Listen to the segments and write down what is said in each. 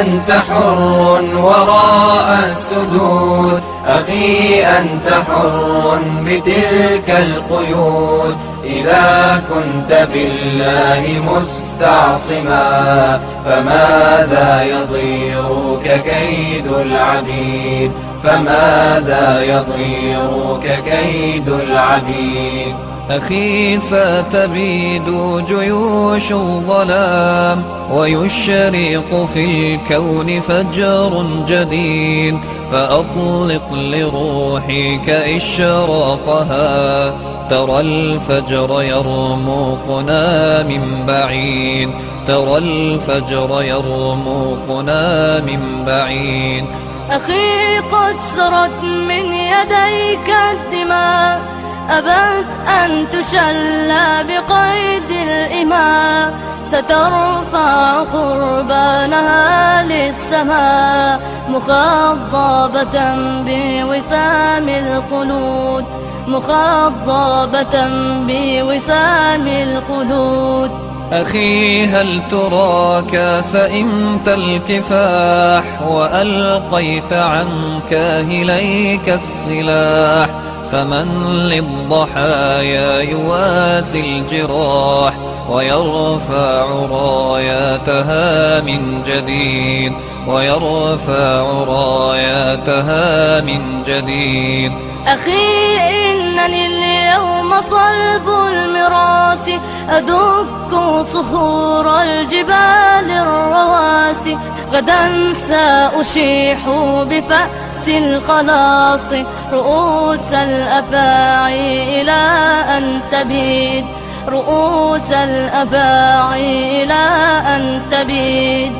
أنت حر وراء السدود أخي أنت حر بتلك القيود. إذا كنت بالله مستعصما فماذا يضيرك كيد العبيد؟ فماذا يضيرك كيد العبيد؟ أخي ستبيد جيوش الظلام ويشرق في الكون فجر جديد فأطلق لروحك إشراقها ترى الفجر يرموقنا من بعيد ترى الفجر يرموقنا من بعيد أخي قد سرت من يديك الدماء أبت أن تشلى بقيد الإماء سترفع قربانها للسماء مخضبة بوسام الخلود مخضبة بوسام الخلود. أخي هل تراك سئمت الكفاح وألقيت عن كاهليك السلاح؟ فمن للضحايا يواسي الجراح ويرفع راياتها من جديد ويرفع راياتها من جديد. أخي إنني اليوم صلب المراس أدك صخور الجبال الرواسي غدا سأشيح بفأس الخلاص رؤوس الأفاعي إلى أن تبيد. رؤوس الأفاعي إلى أن تبيد.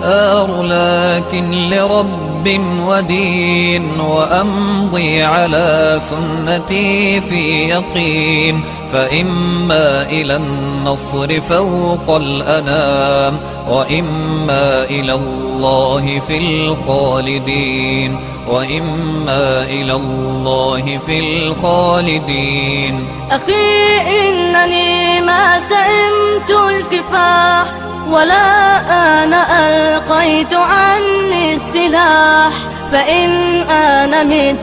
سأثار لكن لرب ودين وأمضي على سنتي في يقين. فإما إلى النصر فوق الأنام وإما إلى الله في الخالدين. وإما إلى الله في الخالدين. أخي إنني ما سئمت الكفاح ولا أنا ألقيت عني السلاح. فإن أنا مت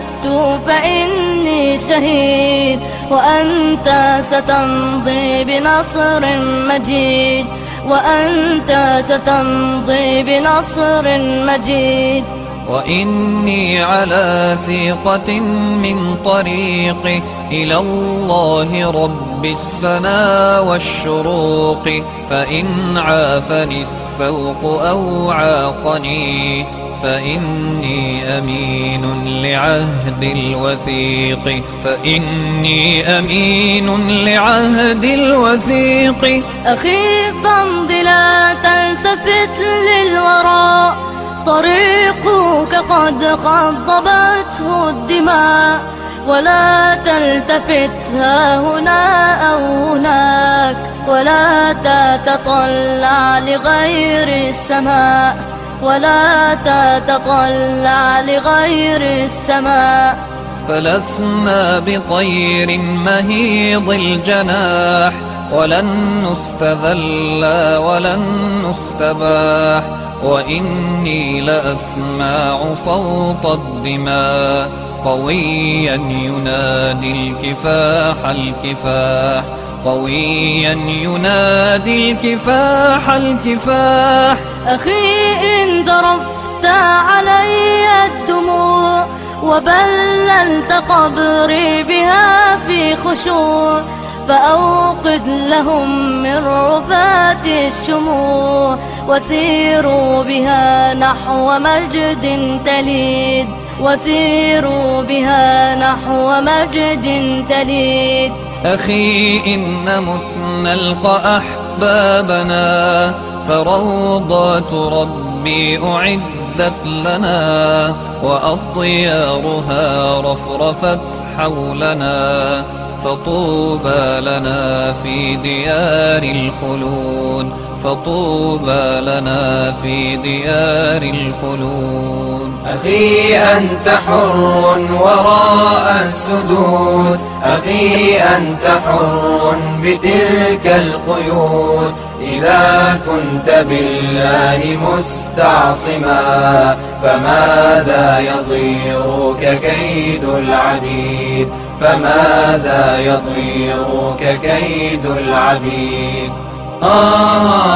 فإني شهيد. وأنت ستمضي بنصر مجيد. وأنت ستمضي بنصر مجيد. وإني على ثقة من طريقي إلى الله رب السنا والشروق فإن عافني السوق أو عاقني فإني أمين لعهد الوثيق فإني أمين لعهد الوثيق. أخي فامض لا تلتفت للوراء. طريقك قد خضبته الدماء ولا تلتفت ها هنا أو هناك ولا تتطلع لغير السماء ولا تتطلع لغير السماء. فلسنا بطير مهيض الجناح ولن نستذل ولن نستباح وإني لأسمع صوت الدماء قويا ينادي الكفاح الكفاح قويا ينادي الكفاح الكفاح أخي إن ذرفت علي الدموع وبللت قبري بها في خشوع فأوقد لهم من رفات الشموع وسيروا بها نحو مجد تليد. وسيروا بها نحو مجد تليد. أخي إن مت نلقى أحبابنا فروضات ربي أعدت لنا وأطيارها رفرفت حولنا. فطوبى لنا في ديار الخلود فطوبى لنا في ديار الخلود أخي أنت حر وراء السدود أخي أنت حر بتلك القيود. إذا كنت بالله مستعصما فماذا يضيرك كيد العبيد؟ فماذا يضيرك كيد العبيد؟ آه